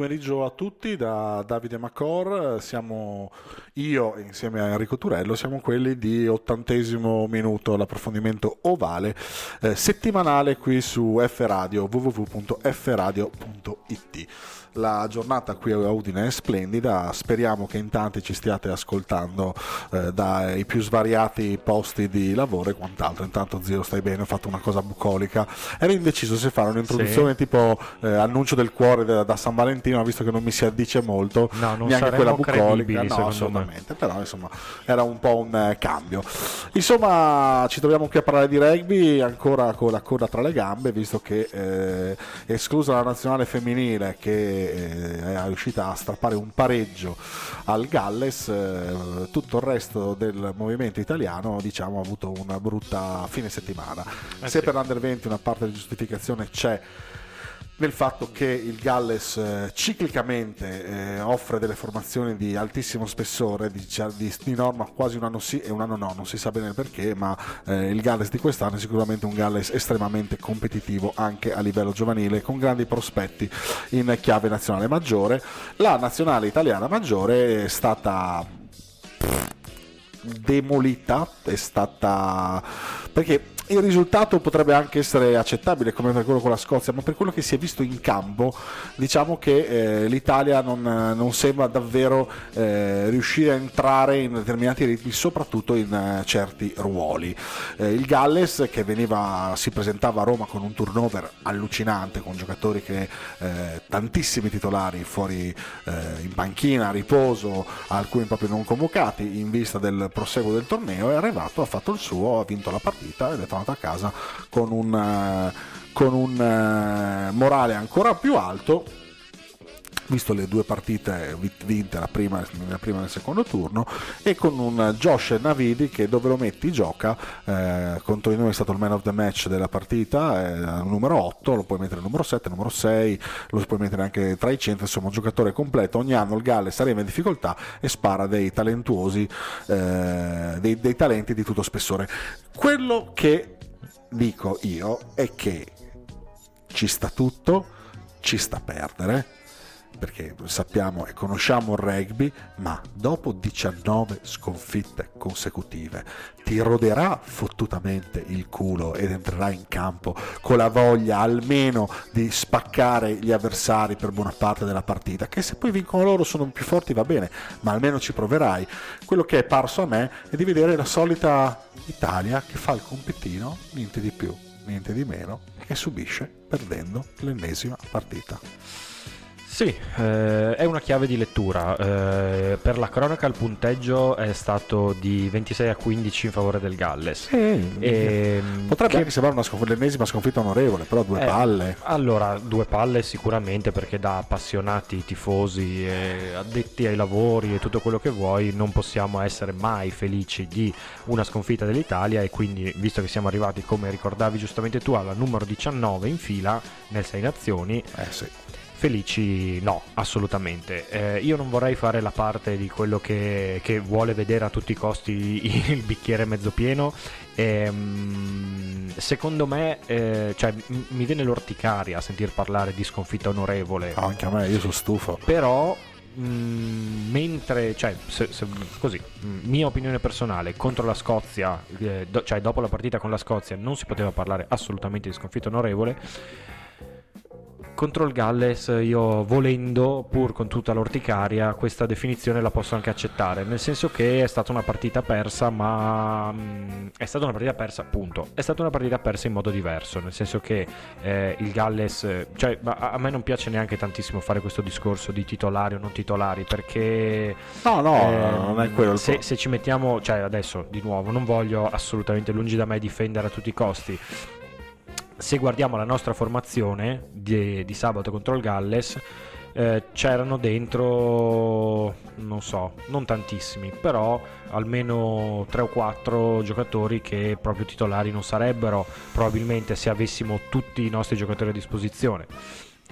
pomeriggio a tutti da Davide Macor, siamo io insieme a Enrico Turello, siamo quelli di ottantesimo minuto, l'approfondimento ovale eh, settimanale qui su F Radio, www.fradio.it la giornata qui a Udine è splendida, speriamo che in tanti ci stiate ascoltando eh, dai più svariati posti di lavoro e quant'altro. Intanto zio stai bene, ho fatto una cosa bucolica. Ero indeciso se fare un'introduzione sì. tipo eh, annuncio del cuore da, da, San Valentino, visto che non mi si addice molto, no, neanche quella bucolica, no, assolutamente, me. però insomma era un po' un eh, cambio. Insomma, ci troviamo qui a parlare di rugby ancora con la coda tra le gambe, visto che eh, esclusa la nazionale femminile che eh, è riuscita a strappare un pareggio al Galles, eh, tutto il resto del movimento italiano diciamo, ha avuto una brutta fine settimana. Eh Se per l'Under 20 una parte di giustificazione c'è, nel fatto che il Galles eh, ciclicamente eh, offre delle formazioni di altissimo spessore, di, di, di, norma quasi un anno sì e un anno no, non si sa bene perché, ma eh, il Galles di quest'anno è sicuramente un Galles estremamente competitivo anche a livello giovanile, con grandi prospetti in chiave nazionale maggiore. La nazionale italiana maggiore è stata demolita, è stata perché il risultato potrebbe anche essere accettabile come quello con la Scozia, ma per quello che si è visto in campo, diciamo che eh, l'Italia non, non, sembra davvero eh, riuscire a entrare in determinati ritmi, soprattutto in eh, certi ruoli. Eh, il Galles, che veniva, si presentava a Roma con un turnover allucinante, con giocatori che eh, tantissimi titolari fuori eh, in panchina, a riposo, alcuni proprio non convocati in vista del proseguo del torneo, è arrivato, ha fatto il suo, ha vinto la partita ed è tornato tornato a casa con un, eh, con un eh, morale ancora più alto visto le due partite vinte la prima, nella prima e nel secondo turno e con un Josh Navidi che dove lo metti gioca eh, contro di noi è stato il man of the match della partita eh, numero 8 lo puoi mettere numero 7 numero 6 lo puoi mettere anche tra i centri insomma un giocatore completo ogni anno il Galles arriva in difficoltà e spara dei talentuosi eh, dei, dei talenti di tutto spessore. Quello che dico io è che ci sta tutto, ci sta perdere, perché sappiamo e conosciamo il rugby, ma dopo 19 sconfitte consecutive ti roderà fottutamente il culo ed entrerà in campo con la voglia almeno di spaccare gli avversari per buona parte della partita, che se poi vincono loro sono più forti va bene, ma almeno ci proverai. Quello che è parso a me è di vedere la solita Italia che fa il compitino, niente di più, niente di meno, e subisce perdendo l'ennesima partita. Sì, eh, è una chiave di lettura. Eh, per la cronaca il punteggio è stato di 26 a 15 in favore del Galles. Sì, e, potrebbe che... anche sembrare una sconf- l'ennesima sconfitta onorevole, però due eh, palle. Allora, due palle sicuramente perché da appassionati, tifosi, addetti ai lavori e tutto quello che vuoi non possiamo essere mai felici di una sconfitta dell'Italia e quindi visto che siamo arrivati, come ricordavi giustamente tu, alla numero 19 in fila nel 6 Nazioni. Eh sì Felici no, assolutamente. Eh, io non vorrei fare la parte di quello che, che, vuole vedere a tutti i costi il bicchiere mezzo pieno. Ehm, secondo me, eh, cioè, m- mi viene l'orticaria a sentir parlare di sconfitta onorevole. Oh, anche a me, io sono stufo. Però Mm, mentre, cioè, se, se, così, mm, mia opinione personale, contro la Scozia, eh, do, cioè dopo la partita con la Scozia non si poteva parlare assolutamente di sconfitta onorevole contro il Galles io volendo, pur con tutta l'orticaria, questa definizione la posso anche accettare, nel senso che è stata una partita persa, ma mm, è stata una partita persa, appunto, è stata una partita persa in modo diverso, nel senso che eh, il Galles, cioè a, a, me non piace neanche tantissimo fare questo discorso di titolari o non titolari, perché... No, no, eh, non è quello. Se, se ci mettiamo, cioè adesso di nuovo, non voglio assolutamente lungi da me difendere a tutti i costi, se guardiamo la nostra formazione di, di sabato contro il Galles, eh, c'erano dentro, non so, non tantissimi, però almeno 3 o 4 giocatori che proprio titolari non sarebbero, probabilmente se avessimo tutti i nostri giocatori a disposizione.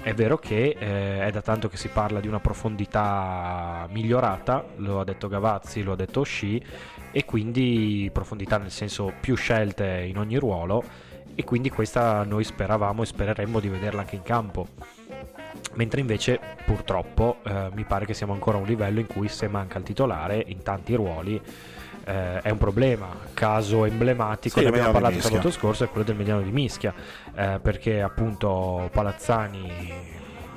È vero che eh, è da tanto che si parla di una profondità migliorata, lo ha detto Gavazzi, lo ha detto Sci, e quindi profondità nel senso più scelte in ogni ruolo e quindi questa noi speravamo e spereremmo di vederla anche in campo. Mentre invece purtroppo eh, mi pare che siamo ancora a un livello in cui se manca il titolare in tanti ruoli eh, è un problema. Caso emblematico, sì, ne abbiamo parlato sabato scorso, è quello del mediano di Mischia, eh, perché appunto Palazzani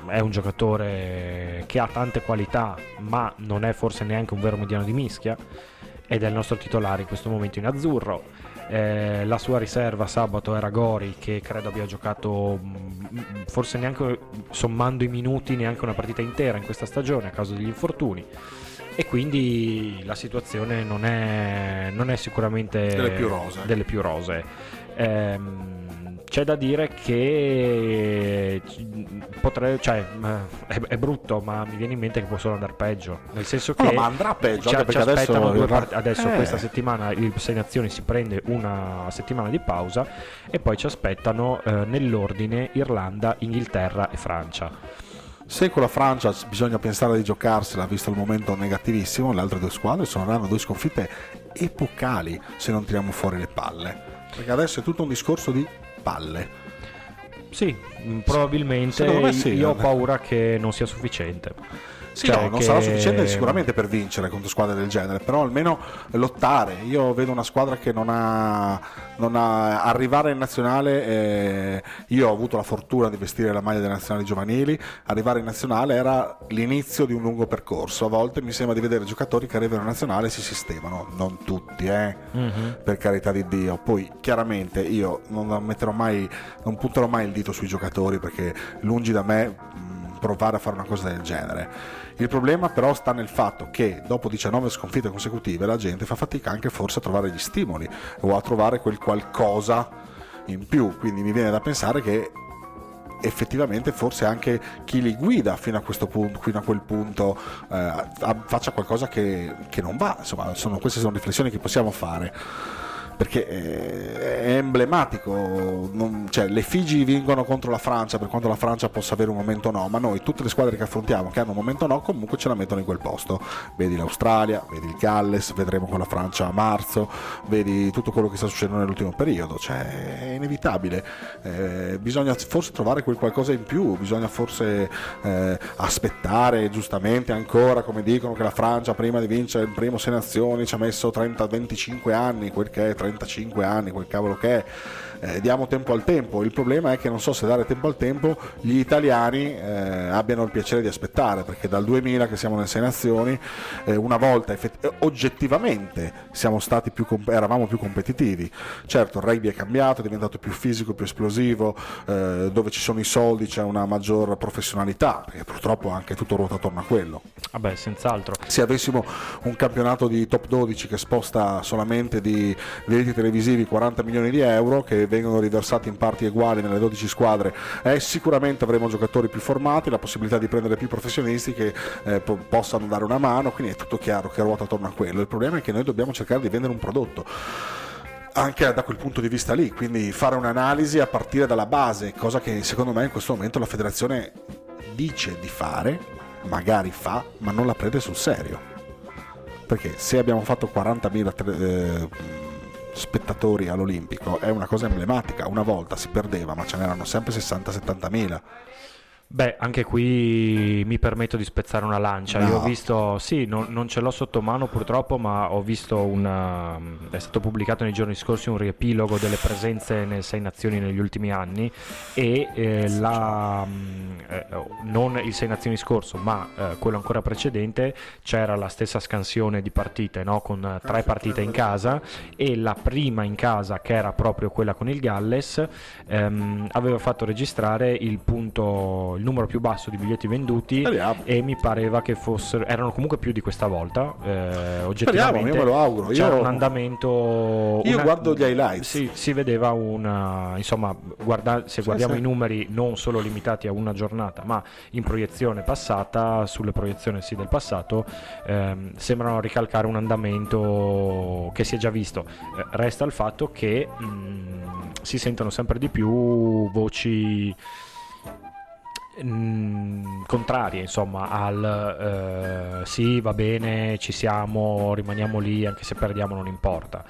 è un giocatore che ha tante qualità, ma non è forse neanche un vero mediano di Mischia ed è il nostro titolare in questo momento in azzurro eh, la sua riserva sabato era Gori che credo abbia giocato mm, forse neanche sommando i minuti neanche una partita intera in questa stagione a causa degli infortuni e quindi la situazione non è, non è sicuramente delle più rose. Delle più rose. Ehm, c'è da dire che potrei, cioè, è, è, brutto, ma mi viene in mente che può solo andare peggio. Nel senso che no, ma andrà peggio. Ci, aspettano adesso, due part- adesso eh. questa settimana il Sei Nazioni si prende una settimana di pausa e poi ci aspettano eh, nell'ordine Irlanda, Inghilterra e Francia. Se con la Francia bisogna pensare di giocarsela, visto il momento negativissimo, le altre due squadre saranno due sconfitte epocali se non tiriamo fuori le palle. Perché adesso è tutto un discorso di palle. Sì, probabilmente sì, io ho paura che non sia sufficiente. Sì, cioè no, non che... sarà sufficiente sicuramente per vincere contro squadre del genere, però almeno lottare. Io vedo una squadra che non ha, non ha arrivare in nazionale. Eh, io ho avuto la fortuna di vestire la maglia delle nazionali giovanili. Arrivare in nazionale era l'inizio di un lungo percorso. A volte mi sembra di vedere giocatori che arrivano in nazionale e si sistemano, non tutti, eh, mm-hmm. per carità di Dio. Poi chiaramente io non metterò mai, non punterò mai il dito sui giocatori perché lungi da me mh, provare a fare una cosa del genere il problema però sta nel fatto che dopo 19 sconfitte consecutive la gente fa fatica anche forse a trovare gli stimoli o a trovare quel qualcosa in più, quindi mi viene da pensare che effettivamente forse anche chi li guida fino a, questo punto, fino a quel punto eh, faccia qualcosa che, che non va, insomma sono, queste sono riflessioni che possiamo fare perché eh, è emblematico, non, cioè, le Figi vincono contro la Francia per quanto la Francia possa avere un momento no, ma noi tutte le squadre che affrontiamo che hanno un momento no comunque ce la mettono in quel posto, vedi l'Australia, vedi il Galles, vedremo con la Francia a marzo, vedi tutto quello che sta succedendo nell'ultimo periodo, cioè è inevitabile, eh, bisogna forse trovare quel qualcosa in più, bisogna forse eh, aspettare giustamente ancora come dicono che la Francia prima di vincere il primo Sei Nazioni ci ha messo 30-25 anni, quel che è 35 anni, quel cavolo che è eh, diamo tempo al tempo. Il problema è che non so se dare tempo al tempo gli italiani eh, abbiano il piacere di aspettare, perché dal 2000 che siamo nelle Sei Nazioni, eh, una volta effett- eh, oggettivamente più comp- eravamo più competitivi. Certo, il rugby è cambiato, è diventato più fisico, più esplosivo, eh, dove ci sono i soldi c'è una maggior professionalità, perché purtroppo anche tutto ruota attorno a quello. Vabbè, senz'altro. Se avessimo un campionato di top 12 che sposta solamente di diritti televisivi 40 milioni di euro, che vengono riversati in parti uguali nelle 12 squadre, eh, sicuramente avremo giocatori più formati, la possibilità di prendere più professionisti che eh, po- possano dare una mano, quindi è tutto chiaro che ruota attorno a quello. Il problema è che noi dobbiamo cercare di vendere un prodotto anche da quel punto di vista lì, quindi fare un'analisi a partire dalla base, cosa che secondo me in questo momento la federazione dice di fare, magari fa, ma non la prende sul serio. Perché se abbiamo fatto 40.000 eh, spettatori all'Olimpico è una cosa emblematica, una volta si perdeva, ma ce n'erano sempre 60-70.000 Beh, anche qui mi permetto di spezzare una lancia. No. Io ho visto, sì, non, non, ce l'ho sotto mano purtroppo, ma ho visto una. È stato pubblicato nei giorni scorsi un riepilogo delle presenze nelle Sei Nazioni negli ultimi anni. E eh, la, eh, non il Sei Nazioni scorso, ma eh, quello ancora precedente, c'era la stessa scansione di partite, no? con tre partite in casa. E la prima in casa, che era proprio quella con il Galles, ehm, aveva fatto registrare il punto il numero più basso di biglietti venduti Speriamo. e mi pareva che fossero erano comunque più di questa volta eh, oggettivamente. Speriamo, io me lo auguro. C'era io... un andamento io una... guardo gli highlights. Sì, si vedeva una insomma guarda... se guardiamo sì, i numeri non solo limitati a una giornata ma in proiezione passata sulle proiezioni sì del passato ehm, sembrano ricalcare un andamento che si è già visto. Eh, resta il fatto che mh, mm, si sentono sempre di più voci mh, contrarie insomma al eh, sì va bene ci siamo rimaniamo lì anche se perdiamo non importa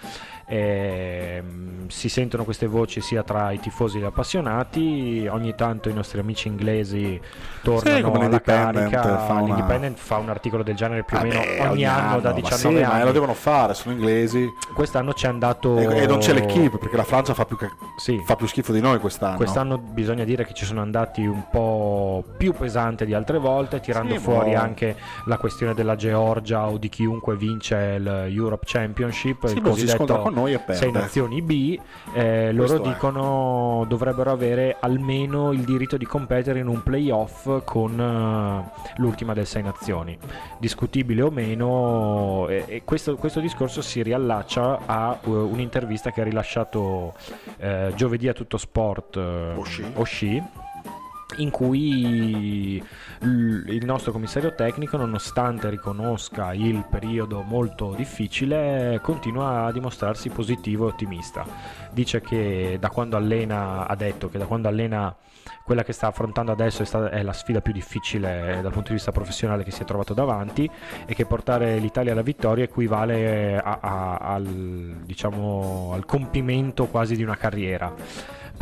eh, si sentono queste voci sia tra i tifosi e gli appassionati, ogni tanto i nostri amici inglesi tornano sì, alla carica, fa una... l'Independent fa un articolo del genere più o meno ogni, ogni anno, anno, da 19 sì, anni. Ma lo devono fare, sono inglesi. Quest'anno ci è andato... E, e non c'è l'equipe perché la Francia fa più, che... sì. fa più schifo di noi quest'anno. Quest'anno bisogna dire che ci sono andati un po' più pesante di altre volte, tirando fuori boh. anche la questione della Georgia o di chiunque vince l'Europe Championship, il boh, cosiddetto noi e perde. sei nazioni B, eh, loro dicono è. dovrebbero avere almeno il diritto di competere in un playoff con uh, l'ultima del sei nazioni. Discutibile o meno, e, e questo, questo, discorso si riallaccia a uh, un'intervista che ha rilasciato uh, giovedì a tutto sport Oshii. Oshii in cui il nostro commissario tecnico, nonostante riconosca il periodo molto difficile, continua a dimostrarsi positivo e ottimista. Dice che da quando allena, ha detto che da quando allena quella che sta affrontando adesso è, stata, è, la sfida più difficile dal punto di vista professionale che si è trovato davanti e che portare l'Italia alla vittoria equivale a, a, al, diciamo, al compimento quasi di una carriera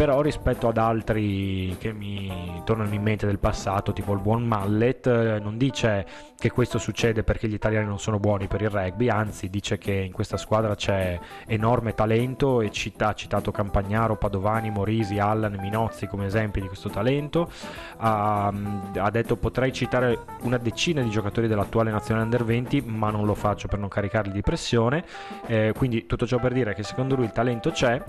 però rispetto ad altri che mi tornano in mente del passato, tipo il buon Mallet, eh, non dice che questo succede perché gli italiani non sono buoni per il rugby, anzi dice che in questa squadra c'è enorme talento e cita, ha citato Campagnaro, Padovani, Morisi, Allan, Minozzi come esempi di questo talento. Ha, ha detto potrei citare una decina di giocatori dell'attuale nazionale under 20, ma non lo faccio per non caricarli di pressione. Eh, quindi tutto ciò per dire che secondo lui il talento c'è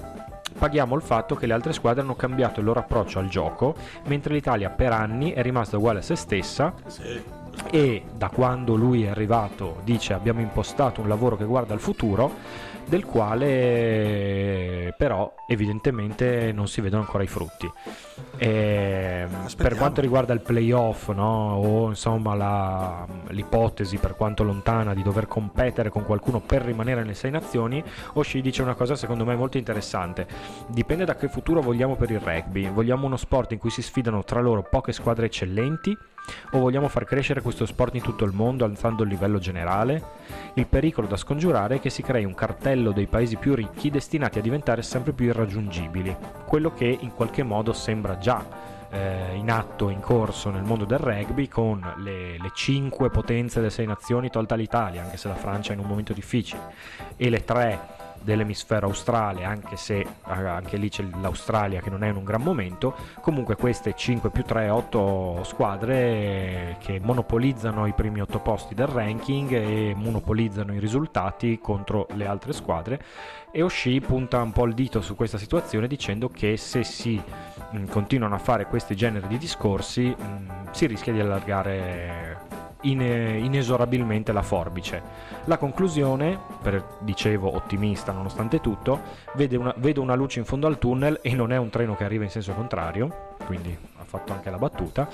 paghiamo il fatto che le altre squadre hanno cambiato il loro approccio al gioco, mentre l'Italia per anni è rimasta uguale a se stessa. Sì. E da quando lui è arrivato dice abbiamo impostato un lavoro che guarda al futuro del quale però evidentemente non si vedono ancora i frutti. E, per quanto riguarda il playoff no? o insomma la, l'ipotesi per quanto lontana di dover competere con qualcuno per rimanere nelle sei nazioni, Oshii dice una cosa secondo me molto interessante. Dipende da che futuro vogliamo per il rugby. Vogliamo uno sport in cui si sfidano tra loro poche squadre eccellenti o vogliamo far crescere questo sport in tutto il mondo alzando il livello generale? Il pericolo da scongiurare è che si crei un cartello dei paesi più ricchi destinati a diventare sempre più irraggiungibili, quello che in qualche modo sembra già eh, in atto, in corso nel mondo del rugby con le, le cinque potenze delle sei nazioni tolta l'Italia, anche se la Francia è in un momento difficile, e le tre dell'emisfero australe, anche se eh, anche lì c'è l'Australia che non è in un gran momento, comunque queste 5 più 3, 8 squadre che monopolizzano i primi 8 posti del ranking e monopolizzano i risultati contro le altre squadre. E Oshii punta un po' il dito su questa situazione dicendo che se si mm, continuano a fare questi generi di discorsi mm, si rischia di allargare inesorabilmente la forbice. La conclusione, per, dicevo ottimista nonostante tutto, una, vedo una luce in fondo al tunnel e non è un treno che arriva in senso contrario, quindi ha fatto anche la battuta,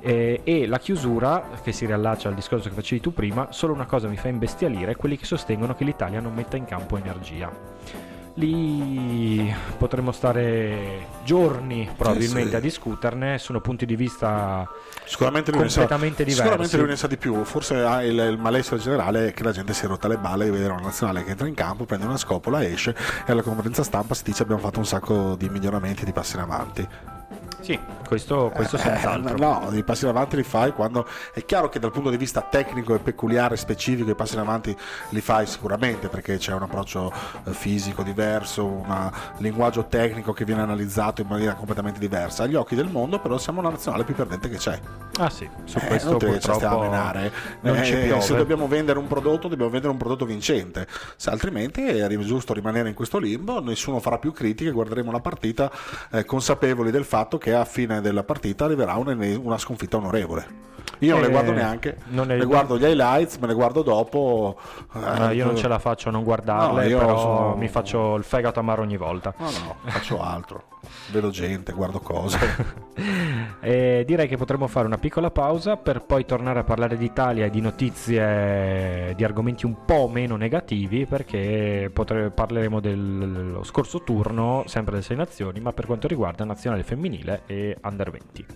eh, e la chiusura, che si riallaccia al discorso che facevi tu prima, solo una cosa mi fa imbestialire, quelli che sostengono che l'Italia non metta in campo energia Lì potremmo stare giorni probabilmente sì. a discuterne, sono punti di vista Sicuramente completamente diversi. Sicuramente lui ne sa di più, forse ha il, il malessere generale è che la gente si è rotta le balle di vedere una nazionale che entra in campo, prende una scopola, esce e alla conferenza stampa si dice abbiamo fatto un sacco di miglioramenti e di passi in avanti. Sì, questo, questo Eh, senz'altro. no, i passi in avanti li fai quando è chiaro che dal punto di vista tecnico e peculiare, specifico, i passi in avanti li fai sicuramente perché c'è un approccio eh, fisico diverso, un linguaggio tecnico che viene analizzato in maniera completamente diversa. Agli occhi del mondo, però, siamo la nazionale più perdente che c'è. Ah sì, su Eh, questo non ci stiamo a menare. Eh, se dobbiamo vendere un prodotto, dobbiamo vendere un prodotto vincente. Se altrimenti è giusto rimanere in questo limbo, nessuno farà più critiche, guarderemo la partita eh, consapevoli del fatto che a fine della partita arriverà una sconfitta onorevole. Io non le Eh, guardo neanche, non è- le guardo gli highlights, me le guardo dopo. No, eh, io non ce la faccio a non guardarle, No, però sono- mi faccio il fegato amaro ogni volta. No, no, faccio altro. Vedo gente, guardo cose. E direi che potremmo fare una piccola pausa per poi tornare a parlare d'Italia e di notizie, di argomenti un po' meno negativi, perché potre- parleremo dello scorso turno, sempre delle sei nazioni, ma per quanto riguarda nazionale femminile e under 20.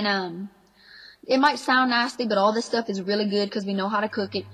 And um, it might sound nasty, but all this stuff is really good because we know how to cook it.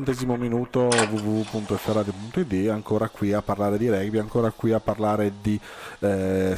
Ottantesimo minuto www.ferrari.id, ancora qui a parlare di rugby, ancora qui a parlare di eh,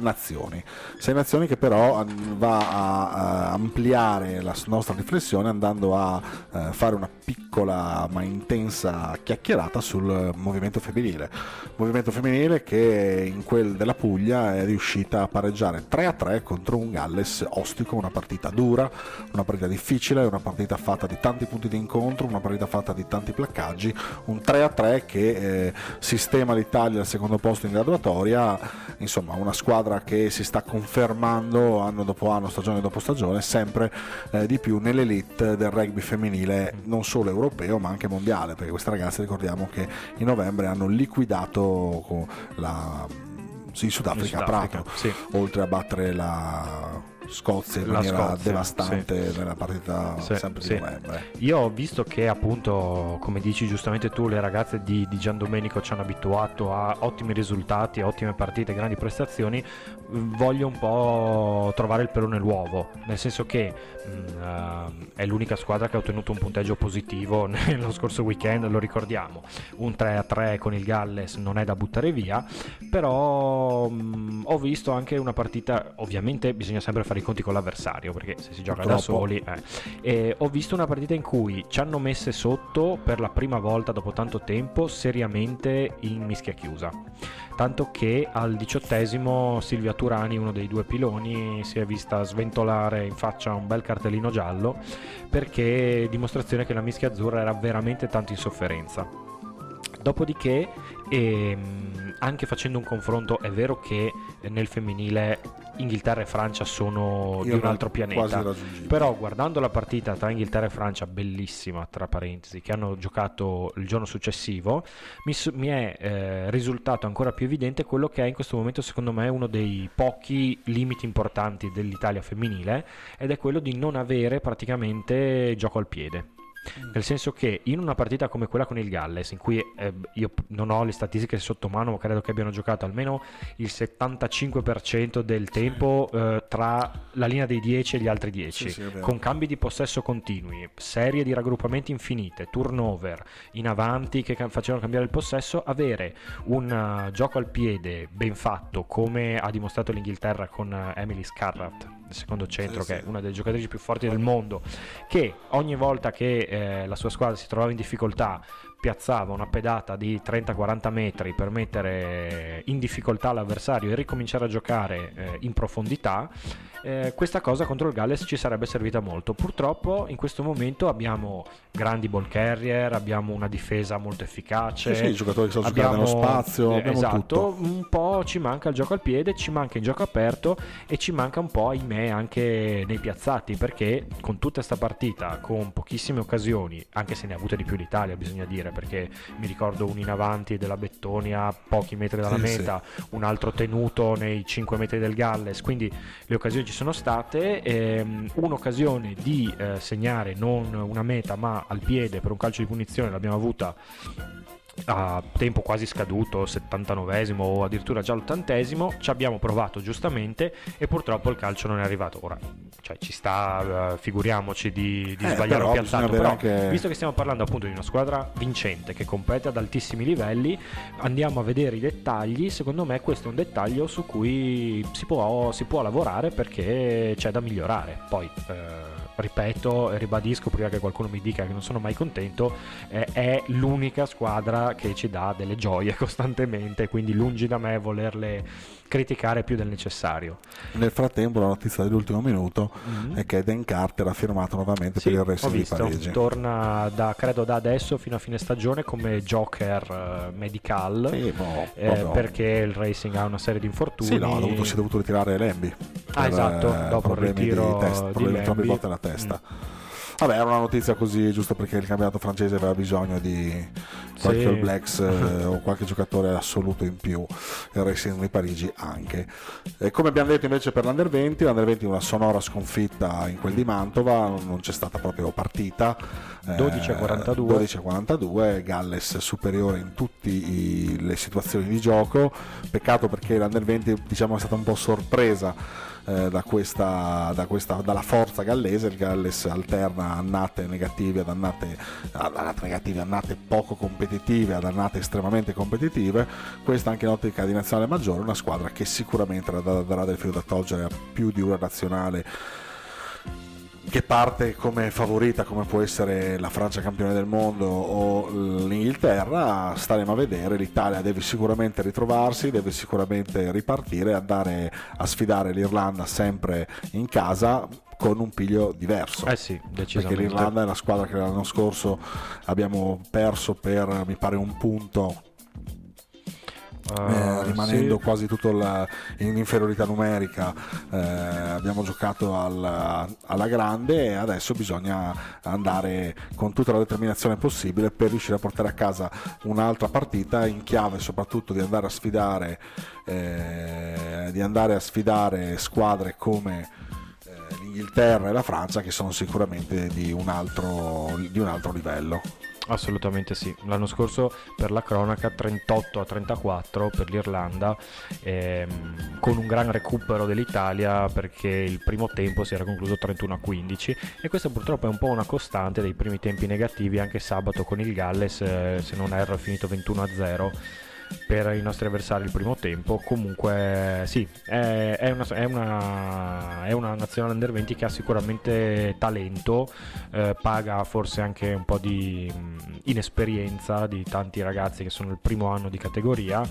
nazioni. Sei nazioni che però va a, a ampliare la nostra riflessione andando a eh, fare una piccola ma intensa chiacchierata sul movimento femminile. Movimento femminile che in quel della Puglia è riuscita a pareggiare 3-3 contro un Galles ostico, una partita dura, una partita difficile, una partita fatta di tanti punti di incontro una partita fatta di tanti placcaggi, un 3-3 che eh, sistema l'Italia al secondo posto in graduatoria, insomma una squadra che si sta confermando anno dopo anno, stagione dopo stagione, sempre eh, di più nell'elite del rugby femminile, non solo europeo ma anche mondiale, perché queste ragazze ricordiamo che in novembre hanno liquidato la, in Sudafrica, in Sudafrica Prato, sì. oltre a battere la Scozia in la maniera Scozia, devastante sì. nella partita sì, sempre sì. di novembre. Io ho visto che appunto, come dici giustamente tu, le ragazze di, di Gian Domenico ci hanno abituato a ottimi risultati, ottime partite, grandi prestazioni. Voglio un po' trovare il pelo nell'uovo, nel senso che mh, uh, è l'unica squadra che ha ottenuto un punteggio positivo nello scorso weekend, lo ricordiamo. Un 3-3 con il Galles non è da buttare via, però mh, ho visto anche una partita, ovviamente bisogna sempre fare i conti con l'avversario perché se si gioca Troppo. da soli eh. ho visto una partita in cui ci hanno messe sotto per la prima volta dopo tanto tempo seriamente in mischia chiusa tanto che al diciottesimo Silvia Turani uno dei due piloni si è vista sventolare in faccia un bel cartellino giallo perché dimostrazione che la mischia azzurra era veramente tanto in sofferenza dopodiché ehm, anche facendo un confronto è vero che nel femminile Inghilterra e Francia sono Io di un altro pianeta. Però guardando la partita tra Inghilterra e Francia, bellissima tra parentesi, che hanno giocato il giorno successivo, mi, mi è eh, risultato ancora più evidente quello che è in questo momento secondo me uno dei pochi limiti importanti dell'Italia femminile ed è quello di non avere praticamente gioco al piede Mm. Nel senso che in una partita come quella con il Galles, in cui eh, io non ho le statistiche sotto mano, ma credo che abbiano giocato almeno il 75% del tempo eh, tra la linea dei 10 e gli altri 10, sì, sì, con cambi di possesso continui, serie di raggruppamenti infinite, turnover in avanti che facevano cambiare il possesso, avere un uh, gioco al piede ben fatto come ha dimostrato l'Inghilterra con uh, Emily Scarratt secondo centro, sì, che sì. è una delle giocatrici più forti del mondo, che ogni volta che eh, la sua squadra si trovava in difficoltà piazzava una pedata di 30-40 metri per mettere in difficoltà l'avversario e ricominciare a giocare eh, in profondità eh, questa cosa contro il Galles ci sarebbe servita molto. Purtroppo in questo momento abbiamo grandi ball carrier, abbiamo una difesa molto efficace. Sì, sì, i giocatori che sono abbiamo, nello spazio. Eh, esatto, tutto. un po' ci manca il gioco al piede, ci manca il gioco aperto e ci manca un po', ahimè, anche nei piazzati perché con tutta questa partita, con pochissime occasioni, anche se ne ha avute di più l'Italia, bisogna dire, perché mi ricordo un in avanti della Bettonia a pochi metri dalla sì, meta, sì. un altro tenuto nei 5 metri del Galles, quindi le occasioni ci sono state, ehm, un'occasione di eh, segnare non una meta ma al piede per un calcio di punizione l'abbiamo avuta a tempo quasi scaduto, 79esimo o addirittura già l'80esimo, ci abbiamo provato giustamente e purtroppo il calcio non è arrivato. Ora, cioè, ci sta, uh, figuriamoci di, di eh, sbagliare un piazzato, però anche... visto che stiamo parlando appunto di una squadra vincente che compete ad altissimi livelli, andiamo a vedere i dettagli, secondo me questo è un dettaglio su cui si può, si può lavorare perché c'è da migliorare. Poi... Uh, ripeto e ribadisco prima che qualcuno mi dica che non sono mai contento, eh, è l'unica squadra che ci dà delle gioie costantemente, quindi lungi da me volerle criticare più del necessario. Nel frattempo la notizia dell'ultimo minuto mm-hmm. è che Dan Carter ha firmato nuovamente sì, per il Racing di Parigi. Torna da, credo da adesso fino a fine stagione come joker uh, medical sì, boh, eh, perché il Racing ha una serie di infortuni. Sì, no, dovuto, si è dovuto ritirare Lemby. Ah, esatto, eh, dopo il ritiro di, test, di problemi troppe volte alla testa. Mm. Vabbè, era una notizia così, giusto perché il campionato francese aveva bisogno di qualche sì. All Blacks eh, o qualche giocatore assoluto in più. Il Racing di Parigi anche. E come abbiamo detto invece per l'Under 20, l'Under 20 una sonora sconfitta in quel di Mantova, non c'è stata proprio partita. 12 a 42. 12 a 42, Galles superiore in tutte le situazioni di gioco. Peccato perché l'Under 20 diciamo, è stata un po' sorpresa eh, da questa, da questa, dalla forza gallese, il Galles alterna annate negative ad annate, annate negative, annate poco competitive ad annate estremamente competitive, questa anche in ottica di nazionale maggiore, una squadra che sicuramente darà del filo da togliere a più di una nazionale che parte come favorita come può essere la Francia campione del mondo o l'Inghilterra staremo a vedere l'Italia deve sicuramente ritrovarsi deve sicuramente ripartire andare a sfidare l'Irlanda sempre in casa con un piglio diverso. Eh sì, Perché l'Irlanda è la squadra che l'anno scorso abbiamo perso per, mi pare, un punto eh, rimanendo sì. quasi tutto la, in inferiorità numerica eh, abbiamo giocato al, alla grande e adesso bisogna andare con tutta la determinazione possibile per riuscire a portare a casa un'altra partita in chiave soprattutto di andare a sfidare eh, di andare a sfidare squadre come eh, l'Inghilterra e la Francia che sono sicuramente di un altro, di un altro livello Assolutamente sì, l'anno scorso per la cronaca 38 a 34 per l'Irlanda ehm, con un gran recupero dell'Italia perché il primo tempo si era concluso 31 a 15 e questa purtroppo è un po' una costante dei primi tempi negativi anche sabato con il Galles eh, se non erro è finito 21 a 0 per i nostri avversari il primo tempo. Comunque, sì, è, è, una, è, una, è una, nazionale under 20 che ha sicuramente talento, eh, paga forse anche un po' di inesperienza di tanti ragazzi che sono il primo anno di categoria,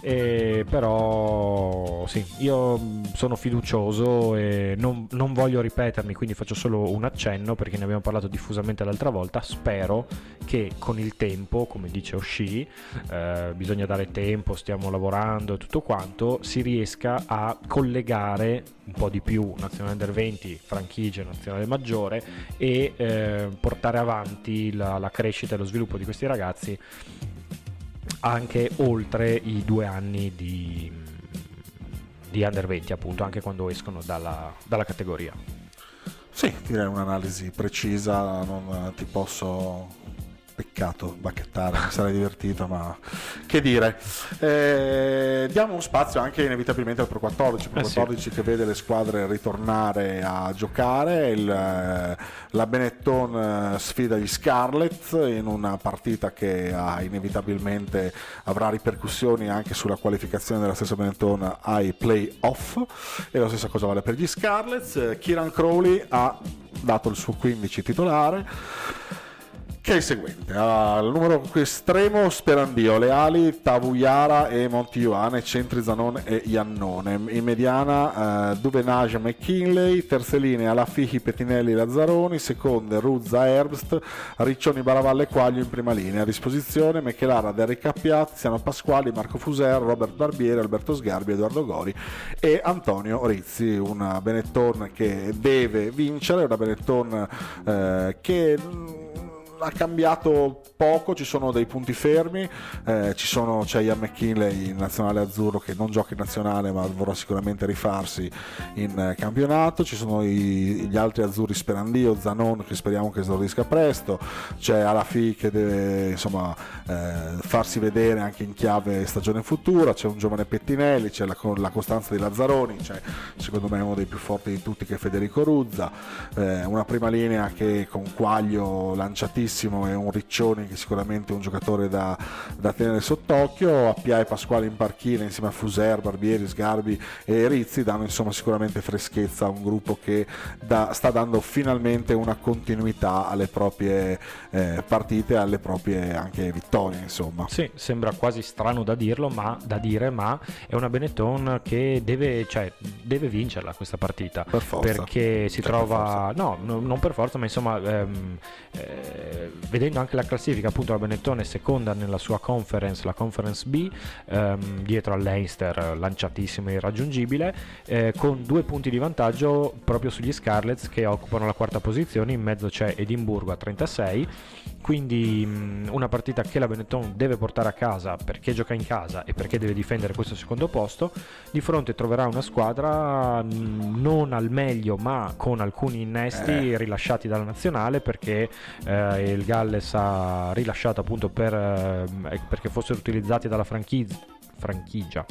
e però sì, io sono fiducioso e non, non voglio ripetermi, quindi faccio solo un accenno perché ne abbiamo parlato diffusamente l'altra volta. Spero che con il tempo, come dice Oshii, eh, bisogna dare tempo, stiamo lavorando e tutto quanto, si riesca a collegare un po' di più Nazionale Under 20, franchigia Nazionale Maggiore e eh, portare avanti la, la crescita e lo sviluppo di questi ragazzi anche oltre i due anni di, di Under 20 appunto, anche quando escono dalla, dalla categoria. Sì, direi un'analisi precisa, non ti posso peccato bacchettare, mi sarei divertito, ma che dire. Eh, diamo spazio anche inevitabilmente al Pro 14, Pro eh 14 sì. che vede le squadre ritornare a giocare, il, eh, la Benetton eh, sfida gli Scarlet in una partita che ha inevitabilmente avrà ripercussioni anche sulla qualificazione della stessa Benetton ai playoff e la stessa cosa vale per gli Scarlets. Kieran Crowley ha dato il suo 15 titolare che è il seguente. Al numero estremo Sperandio, Leali, Tavuyara e Montijuane, centri Zanon e Iannone. In mediana eh, Duvenage McKinley, terze linee Alafihi, Pettinelli, Lazzaroni, seconde Ruzza, Herbst, Riccioni, Baravalle, Quaglio in prima linea. A disposizione Mechelara, Derrick Appiat, Tiziano Pasquali, Marco Fuser, Robert Barbieri, Alberto Sgarbi, Edoardo Gori e Antonio Rizzi. Una Benetton che deve vincere, una Benetton eh, che ha cambiato poco, ci sono dei punti fermi, eh, sono, c'è Ian McKinley in nazionale azzurro che non gioca in nazionale ma vorrà sicuramente rifarsi in eh, campionato, ci sono i, gli altri azzurri Sperandio, Zanon che speriamo che esordisca presto, c'è Alafi che deve insomma, eh, farsi vedere anche in chiave stagione futura, c'è un giovane Pettinelli, c'è la, la costanza di Lazzaroni, c'è secondo me uno dei più forti di tutti che è Federico Ruzza, eh, una prima linea che con Quaglio lanciatissimo e un Riccioni che sicuramente è un giocatore da, da tenere sott'occhio, Appia e Pasquale in parchina insieme a Fuser, Barbieri, Sgarbi e Rizzi danno insomma sicuramente freschezza a un gruppo che da, sta dando finalmente una continuità alle proprie eh, partite, alle proprie anche vittorie insomma. Sì, sembra quasi strano da dirlo, ma da dire, ma è una Benetton che deve, cioè, deve vincerla questa partita per forza. perché si cioè, trova, no, non per forza, ma insomma ehm, eh, vedendo anche la classifica classifica appunto la Benetton è seconda nella sua conference, la conference B, ehm, dietro all'Einster lanciatissimo e irraggiungibile, eh, con due punti di vantaggio proprio sugli Scarlets che occupano la quarta posizione, in mezzo c'è Edimburgo a 36, quindi mh, una partita che la Benetton deve portare a casa perché gioca in casa e perché deve difendere questo secondo posto, di fronte troverà una squadra mh, non al meglio ma con alcuni innesti eh. rilasciati dalla nazionale perché eh, il Galles ha rilasciato appunto per, eh, perché fossero utilizzati dalla franchigia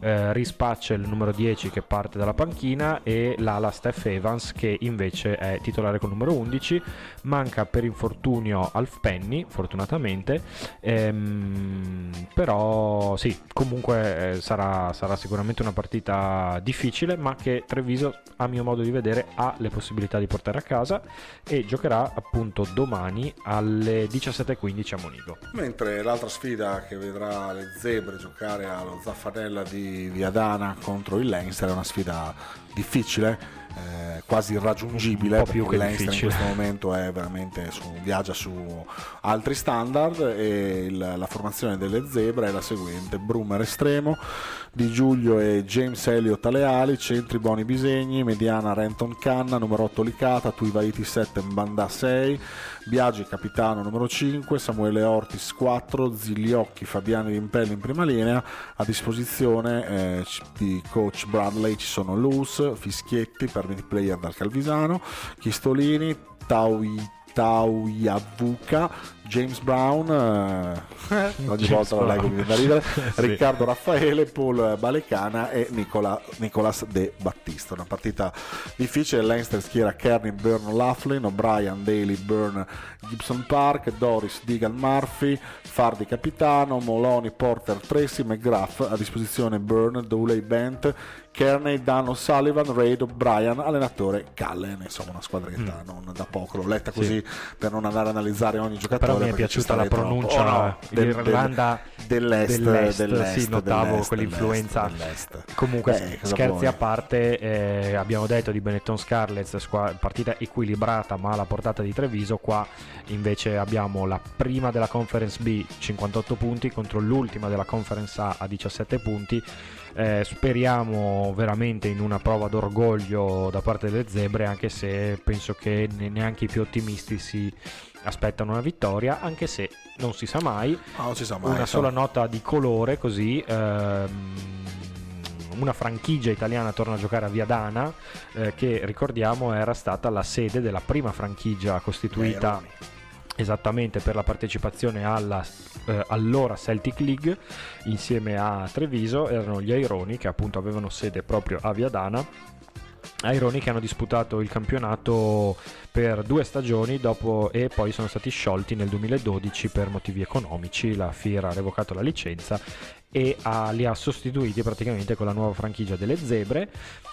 eh, Rhys il numero 10 che parte dalla panchina e l'ala Steph Evans che invece è titolare con numero 11 manca per infortunio Alf Penny fortunatamente. Ehm, però sì comunque eh, sarà, sarà sicuramente una partita difficile ma che Treviso a mio modo di vedere ha le possibilità di portare a casa e giocherà appunto domani alle 17.15 a Monigo. Mentre l'altra sfida che vedrà le zebre giocare allo Zaffanella di Viadana contro il Leinster è una sfida difficile eh, quasi irraggiungibile più che Leinster difficile. in questo momento è veramente su, viaggia su altri standard e il, la formazione delle zebre è la seguente Brummer estremo Di Giulio e James Elliott alle ali centri Boni Bisegni mediana Renton Canna numero 8 Licata Tuivaiti 7 Mbanda 6 Biagi capitano numero 5 Samuele Ortis 4 Zigliocchi Fabiani Rimpelli in prima linea a disposizione eh, di coach Bradley ci sono Luz Fischietti per permit player dal Calvisano, Chistolini, Taui Tauyavuka, James Brown, eh, ogni volta lo leggo mi viene da ridere, sì. Riccardo Raffaele, Paul Balecana e Nicola, Nicolas De Battista. Una partita difficile, Leinster schiera Kearney, Byrne, Laughlin, O'Brien, Daly, Byrne, Gibson Park, Doris, Deegan Murphy, Fardi capitano, Moloni, Porter, Tracy, McGrath a disposizione Byrne, Dooley Bent, Kearney, Dan O'Sullivan, Raid O'Brien, allenatore Callen, insomma una squadra che mm. non da poco, l'ho letta così sì. per non andare a analizzare ogni giocatore. Però mi è piaciuta la pronuncia oh, no, del, dell'Irlanda dell'est, dell'est, dell'est, sì, notavo dell'est, quell'influenza. Dell'est. Comunque, eh, scherzi vuoi? a parte, eh, abbiamo detto di Benetton Scarlets, squa- partita equilibrata ma alla portata di Treviso, qua invece abbiamo la prima della Conference B 58 punti contro l'ultima della Conference A a 17 punti eh, speriamo veramente in una prova d'orgoglio da parte delle zebre, anche se penso che neanche i più ottimisti si aspettano una vittoria, anche se non si sa mai. No, si sa mai una sola nota di colore così. Ehm, una franchigia italiana torna a giocare a Viadana, eh, che ricordiamo era stata la sede della prima franchigia costituita esattamente per la partecipazione alla eh, allora Celtic League insieme a Treviso erano gli Aironi che appunto avevano sede proprio a Viadana Aironi che hanno disputato il campionato per due stagioni dopo e poi sono stati sciolti nel 2012 per motivi economici, la FIRA ha revocato la licenza e ha, li ha sostituiti praticamente con la nuova franchigia delle zebre.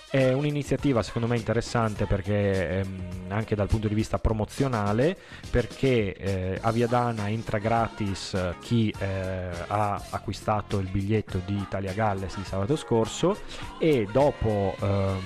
È un'iniziativa secondo me interessante perché ehm, anche dal punto di vista promozionale perché eh, a Viadana entra gratis chi eh, ha acquistato il biglietto di Italia Galles di sabato scorso e dopo ehm,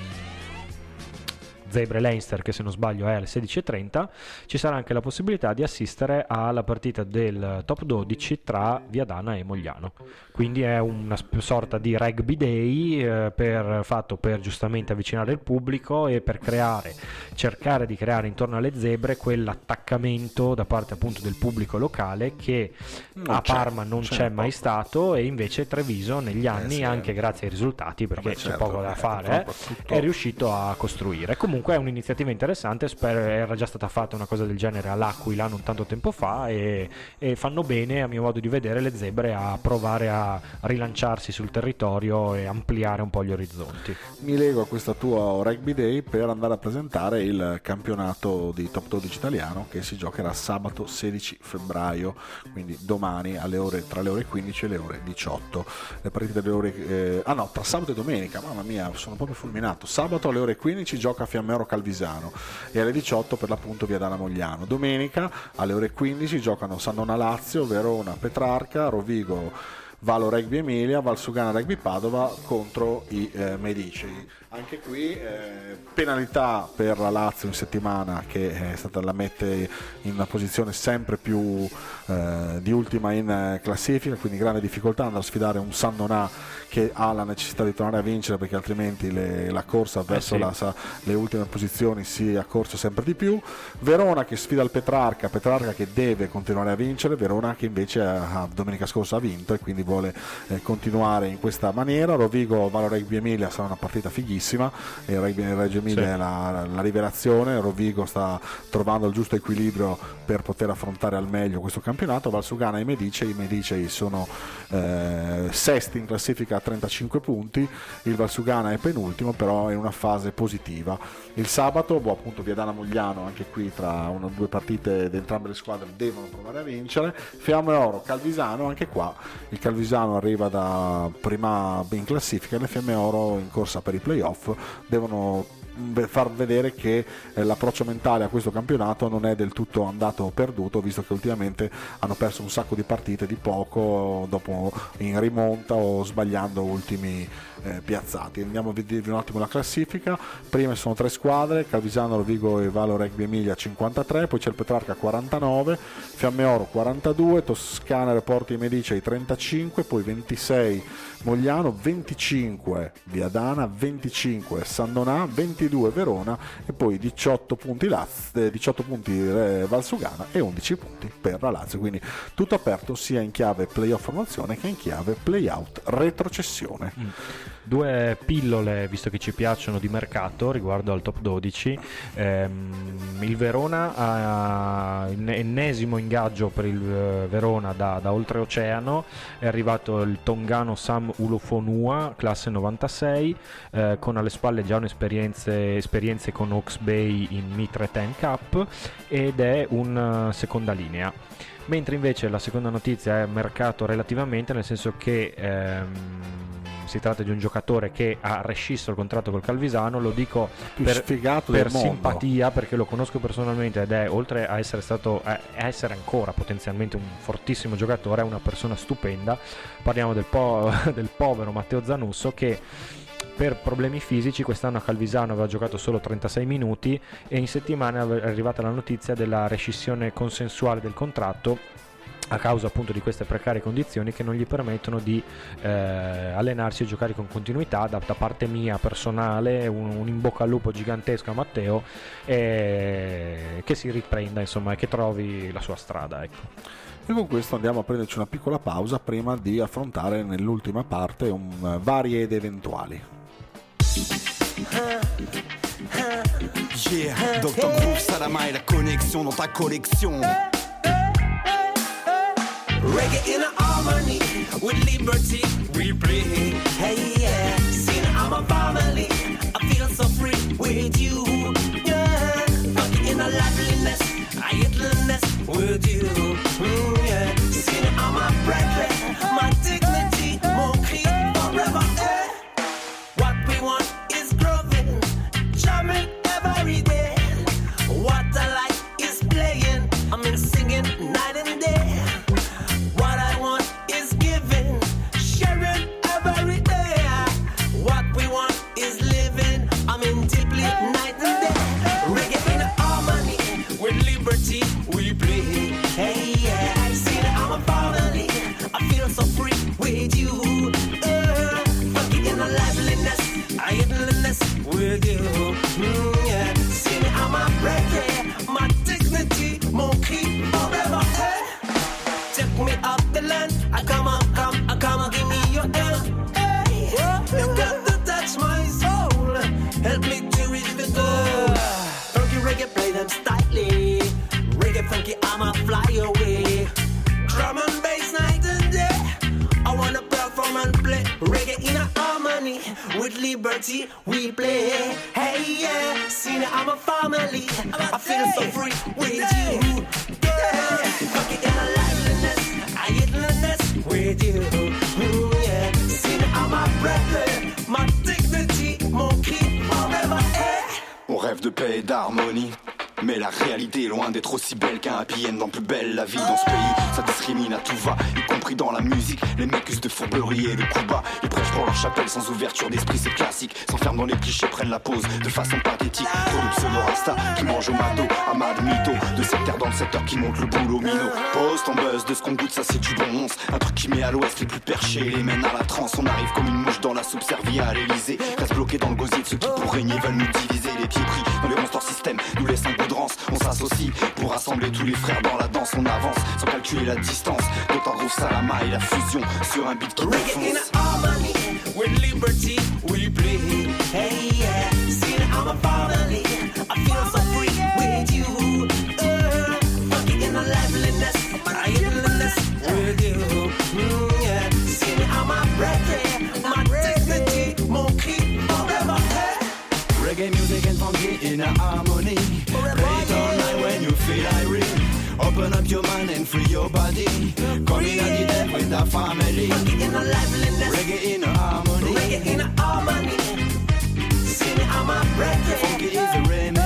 Zebre Leinster che se non sbaglio è alle 16.30 ci sarà anche la possibilità di assistere alla partita del top 12 tra Viadana e Mogliano. Quindi è una sorta di rugby day eh, per, fatto per giustamente avvicinare il pubblico e per creare cercare di creare intorno alle zebre quell'attaccamento da parte appunto del pubblico locale che non a Parma non c'è, c'è mai stato e invece Treviso negli eh, anni eh sì, anche grazie ai risultati perché Vabbè, c'è certo, poco da fare eh, è riuscito a costruire. Comunque comunque è un'iniziativa interessante, spero, era già stata fatta una cosa del genere all'Aquila non tanto tempo fa e, e, fanno bene a mio modo di vedere le zebre a provare a rilanciarsi sul territorio e ampliare un po' gli orizzonti. Mi lego a questo tuo Rugby Day per andare a presentare il campionato di Top 12 italiano che si giocherà sabato 16 febbraio, quindi domani ore, tra le ore 15 e le ore 18. Le partite delle ore... Eh, ah no, tra sabato e domenica, mamma mia, sono proprio fulminato. Sabato alle ore 15 gioca Fiamme Mero Calvisano e alle 18 per l'appunto via Dana Mogliano. Domenica alle ore 15 giocano Sannona Lazio, Verona Petrarca, Rovigo Valo Rugby Emilia, Valsugana Rugby Padova contro i eh, Medici. Anche qui eh, penalità per la Lazio in settimana che è stata la mette in una posizione sempre più eh, di ultima in eh, classifica, quindi grande difficoltà andare a sfidare un San Donà che ha la necessità di tornare a vincere perché altrimenti le, la corsa verso eh sì. la, le ultime posizioni si accorcia sempre di più. Verona che sfida il Petrarca, Petrarca che deve continuare a vincere, Verona che invece a, a domenica scorsa ha vinto e quindi vuole eh, continuare in questa maniera. Rovigo Valo Rugby Emilia sarà una partita fighissima, il Reggio Emilia sì. è la, la, rivelazione, Rovigo sta trovando il giusto equilibrio per poter affrontare al meglio questo campionato, Valsugana e Medicei, i Medicei sono eh, sesti in classifica a 35 punti, il Valsugana è penultimo però è in una fase positiva. Il sabato, boh, appunto Viadana Mogliano, anche qui tra una o due partite di entrambe le squadre devono provare a vincere, Fiamme Oro, Calvisano, anche qua il Calvisano arriva da prima in classifica, le Fiamme Oro in corsa per i playoff devono far vedere che eh, l'approccio mentale a questo campionato non è del tutto andato perduto, visto che ultimamente hanno perso un sacco di partite di poco dopo in rimonta o sbagliando ultimi eh, piazzati. Andiamo a vedere un attimo la classifica. Prima sono tre squadre, Calvisano, Rovigo e Valo Rugby Emilia 53, poi c'è il Petrarca 49, Fiamme Oro 42, Toscana Reporti e Medicei 35, poi 26 Mogliano, 25 Viadana, 25 San Donà, 22 Verona e poi 18 punti, Lazio, 18 punti eh, Valsugana e 11 punti per la Lazio. Quindi tutto aperto sia in chiave playoff formazione che in chiave playout retrocessione. Mm due pillole, visto che ci piacciono, di mercato riguardo al top 12. Ehm, il Verona ha ennesimo ingaggio per il eh, Verona da, da oltreoceano, è arrivato il tongano Sam Ulofonua, classe 96, eh, con alle spalle già un'esperienza esperienze con Hawks Bay in Mitre 10 Cup ed è un uh, seconda linea. Mentre invece la seconda notizia è mercato relativamente nel senso che ehm, si tratta di un giocatore che ha rescisso il contratto col Calvisano, lo dico Più per, per simpatia perché lo conosco personalmente ed è oltre a essere stato a essere ancora potenzialmente un fortissimo giocatore, è una persona stupenda. Parliamo del, po- del povero Matteo Zanusso che per problemi fisici quest'anno a Calvisano aveva giocato solo 36 minuti e in settimana è arrivata la notizia della rescissione consensuale del contratto a causa appunto di queste precarie condizioni che non gli permettono di eh, allenarsi e giocare con continuità da, da parte mia personale un, un, in bocca al lupo gigantesco a Matteo e che si riprenda insomma e che trovi la sua strada ecco. E con questo andiamo a prenderci una piccola pausa prima di affrontare nell'ultima parte un uh, varie ed eventuali. Yeah, Dr. Groove sarà mai la connexion dans ta collection. Reggae in harmony with liberty we play. Hey yeah, sing I'm a family. I feel so free with you. Yeah, fucking in a liveliness, I idleness with you. Rêve de paix et d'harmonie. Mais la réalité est loin d'être aussi belle qu'un happy end plus belle. La vie dans ce pays, ça discrimine à tout va, y compris dans la musique. Les mecs usent de fourberie et de coups bas. Ils prêchent pour leur chapelle sans ouverture d'esprit, c'est classique. S'enferment dans les clichés, prennent la pause de façon pathétique. Pseudo rasta qui mange au mado, Amad Mytho. De cette dans le secteur qui monte le boulot mino. Post en buzz de ce qu'on goûte, ça c'est du bon Un truc qui met à l'ouest les plus perchés, les mène à la transe. On arrive comme une mouche dans la soupe servie à l'Elysée. Reste bloqué dans le gosier ceux qui pour régner veulent nous diviser. Les pieds pris dans les monsters système nous laissent un On s'associe pour rassembler tous les frères dans la danse. On avance sans calculer la distance. D'autant gros Salama et la fusion sur un beat qui défonce. with liberty we play. Hey yeah, see I'm a finally. I feel so free with you. Reggae music and funky in a harmony. Play it all night when you feel irate. Open up your mind and free your body. Come in and the death with the family. Funky in the liveliness, Reggae in a harmony. reggae in a harmony. See I'm a reggae. Funky is a remedy.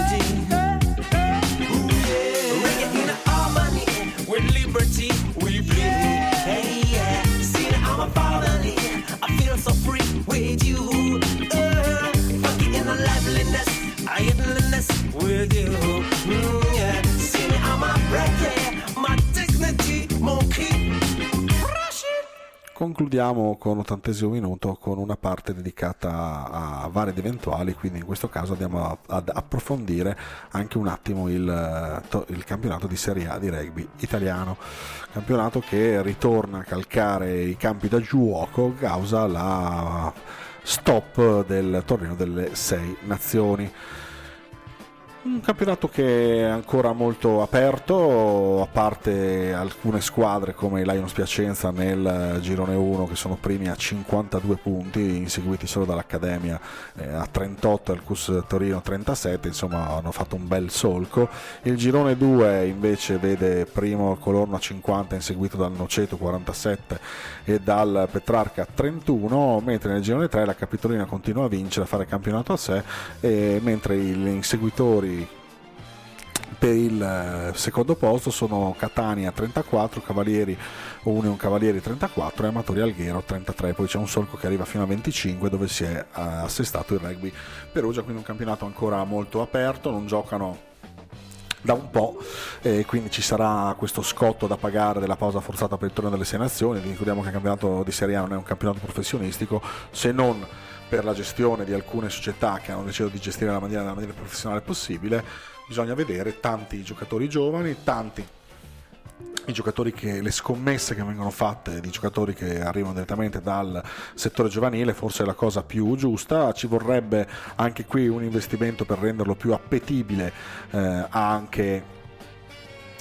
Concludiamo con ottantesimo minuto con una parte dedicata a vari ed eventuali, quindi in questo caso andiamo ad approfondire anche un attimo il, eh, il campionato di Serie A di rugby italiano, campionato che ritorna a calcare i campi da gioco causa la stop del torneo delle sei nazioni. Un campionato che è ancora molto aperto, a parte alcune squadre come Lions Piacenza nel girone 1 che sono primi a 52 punti, inseguiti solo dall'Accademia eh, a 38 e il CUS Torino 37, insomma hanno fatto un bel solco. Il girone 2 invece vede primo Colorno a 50, inseguito dal Noceto 47 e dal Petrarca 31, mentre nel girone 3 la Capitolina continua a vincere, a fare campionato a sé, mentre gli inseguitori per il eh, secondo posto sono Catania 34, Cavalieri Union Cavalieri 34 e Amatori Alghero 33, poi c'è un solco che arriva fino a 25 dove si è assestato il rugby Perugia, quindi un campionato ancora molto aperto, non giocano da un po' e quindi ci sarà questo scotto da pagare della pausa forzata per il torneo delle sei nazioni. Ricordiamo che il campionato di Serie A non è un campionato professionistico se non per la gestione di alcune società che hanno deciso di gestire la maniera, nella maniera professionale possibile bisogna vedere tanti giocatori giovani tanti i giocatori che, le scommesse che vengono fatte di giocatori che arrivano direttamente dal settore giovanile forse è la cosa più giusta. Ci vorrebbe anche qui un investimento per renderlo più appetibile eh, anche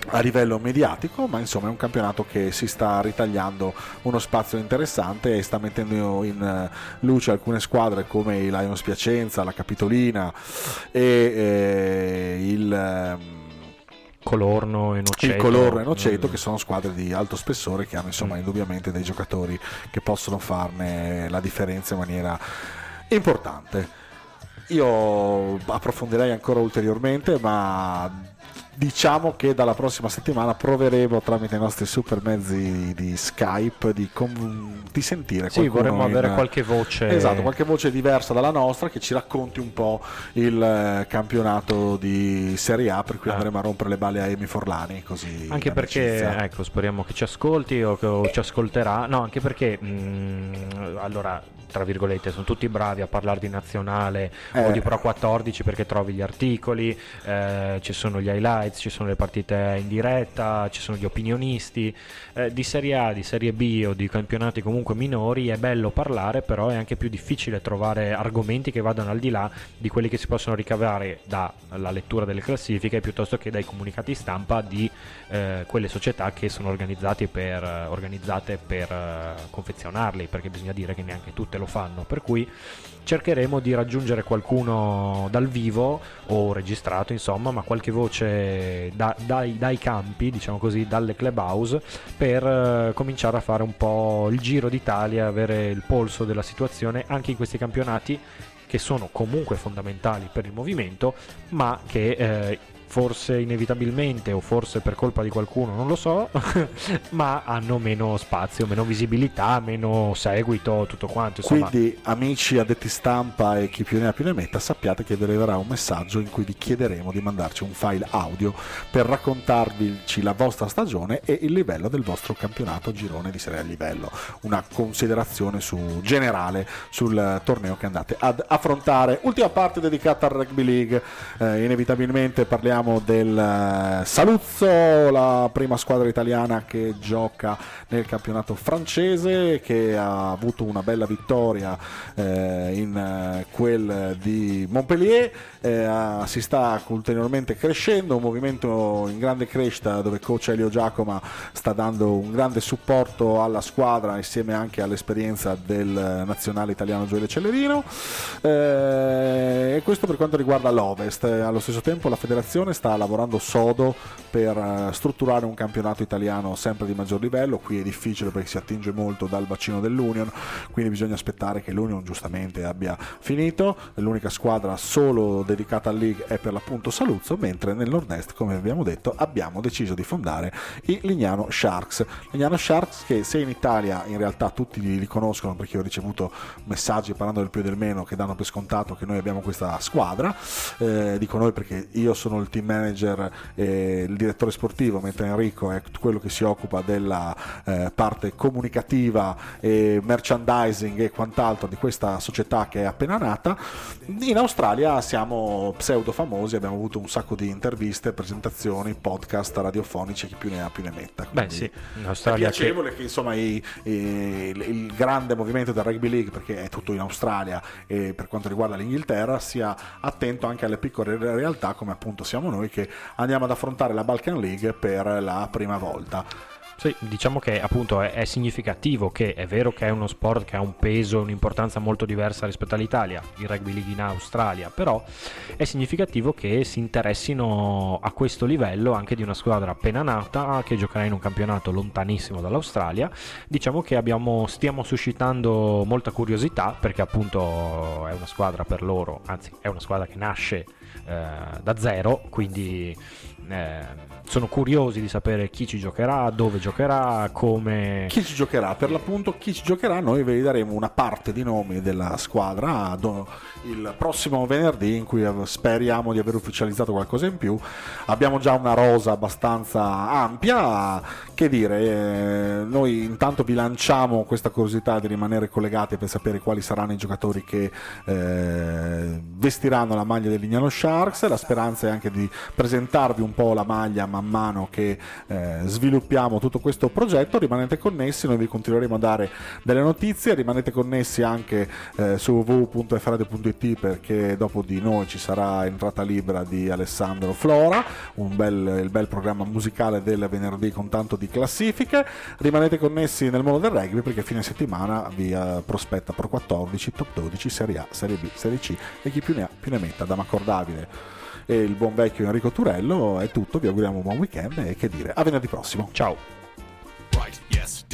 a livello mediatico, ma insomma è un campionato che si sta ritagliando uno spazio interessante e sta mettendo in eh, luce alcune squadre come i Lions Piacenza, la Capitolina e eh, il, ehm, Colorno e Noceto. il Colorno e Noceto Mm. che sono squadre di alto spessore che hanno insomma Mm. indubbiamente dei giocatori che possono farne la differenza in maniera importante. Io approfondirei ancora ulteriormente, ma diciamo che dalla prossima settimana proveremo tramite i nostri super mezzi di Skype di, con- di sentire Sì, vorremmo in- avere qualche voce. Esatto, qualche voce diversa dalla nostra che ci racconti un po' il eh, campionato di Serie A per cui Ah. andremo a rompere le balle a Emi Forlani così Anche perché, ecco, speriamo che ci ascolti o che ci ascolterà. No, anche perché, mh, allora, tra virgolette, sono tutti bravi a parlare di nazionale o Eh. di Pro 14 perché trovi gli articoli, eh, ci sono gli highlights, ci sono le partite in diretta, ci sono gli opinionisti. Eh, di Serie A, di Serie B o di campionati comunque minori è bello parlare, però è anche più difficile trovare argomenti che vadano al di là di quelli che si possono ricavare dalla lettura delle classifiche piuttosto che dai comunicati stampa di eh, quelle società che sono organizzate per, organizzate per eh, confezionarli, perché bisogna dire che neanche tutte lo fanno. Per cui cercheremo di raggiungere qualcuno dal vivo o registrato, insomma, ma qualche voce da- dai, dai campi, diciamo così, dalle clubhouse, per eh, cominciare a fare un po' il giro d'Italia, avere il polso della situazione anche in questi campionati che sono comunque fondamentali per il movimento, ma che eh, forse inevitabilmente o forse per colpa di qualcuno, non lo so, ma hanno meno spazio, meno visibilità, meno seguito, tutto quanto. Insomma, Quindi, amici addetti stampa e chi più ne ha più ne metta, sappiate che vi arriverà un messaggio in cui vi chiederemo di mandarci un file audio per raccontarvi la vostra stagione e il livello del vostro campionato girone di serie a livello. Una considerazione su- generale sul torneo che andate ad affrontare. Ultima parte dedicata al rugby league. Eh, inevitabilmente parliamo parliamo del eh, Saluzzo, la prima squadra italiana che gioca nel campionato francese, che ha avuto una bella vittoria eh, in eh, quel di Montpellier. Eh, si sta ulteriormente crescendo, un movimento in grande crescita dove coach Elio Giacoma sta dando un grande supporto alla squadra insieme anche all'esperienza del nazionale italiano Gioele Cellerino. Eh, e questo per quanto riguarda l'Ovest. Allo stesso tempo la federazione sta lavorando sodo per eh, strutturare un campionato italiano sempre di maggior livello. Qui è difficile perché si attinge molto dal bacino dell'Union, quindi bisogna aspettare che l'Union giustamente abbia finito. L'unica squadra solo dedicata al League è per l'appunto Saluzzo, mentre nel nord-est, come abbiamo detto, abbiamo deciso di fondare i Lignano Sharks. Lignano Sharks che se in Italia in realtà tutti li conoscono perché ho ricevuto messaggi parlando del più e del meno che danno per scontato che noi abbiamo questa squadra, eh, dico noi perché io sono il team manager e il direttore sportivo, mentre Enrico è quello che si occupa della eh, parte comunicativa e merchandising e quant'altro di questa società che è appena nata. In Australia siamo pseudo famosi, abbiamo avuto un sacco di interviste, presentazioni, podcast radiofonici, chi più ne ha più ne metta. Beh sì, in è Australia piacevole che insomma i- i- il, il grande movimento del rugby league perché è tutto in Australia e per quanto riguarda l'Inghilterra sia attento anche alle piccole re- realtà come appunto siamo noi che andiamo ad affrontare la Balkan League per la prima volta Sì, diciamo che appunto è, è significativo che è vero che è uno sport che ha un peso e un'importanza molto diversa rispetto all'Italia, il rugby league in Australia, però è significativo che si interessino a questo livello anche di una squadra appena nata che giocherà in un campionato lontanissimo dall'Australia. Diciamo che abbiamo, stiamo suscitando molta curiosità perché appunto è una squadra per loro, anzi è una squadra che nasce da zero, quindi eh, sono curiosi di sapere chi ci giocherà, dove giocherà, come... chi ci giocherà? Per l'appunto chi ci giocherà noi vi daremo una parte di nomi della squadra do- il prossimo venerdì in cui speriamo di aver ufficializzato qualcosa in più. Abbiamo già una rosa abbastanza ampia. Che dire eh, noi intanto vi lanciamo questa curiosità di rimanere collegati per sapere quali saranno i giocatori che eh, vestiranno la maglia del Lignano Sharks. La speranza è anche di presentarvi un po' la maglia man mano che eh, sviluppiamo tutto questo progetto. Rimanete connessi noi vi continueremo a dare delle notizie. Rimanete connessi anche eh, su www.fradio.it perché dopo di noi ci sarà entrata libera di Alessandro Flora un bel, il bel programma musicale del venerdì con tanto di classifiche. Rimanete connessi nel mondo del rugby perché fine settimana vi eh, prospetta Pro 14 Top 12 Serie A Serie B Serie C e chi più ne ha più ne metta da Macordavile e il buon vecchio Enrico Turello è tutto vi auguriamo un buon weekend e che dire a venerdì prossimo. Ciao! Right, yes,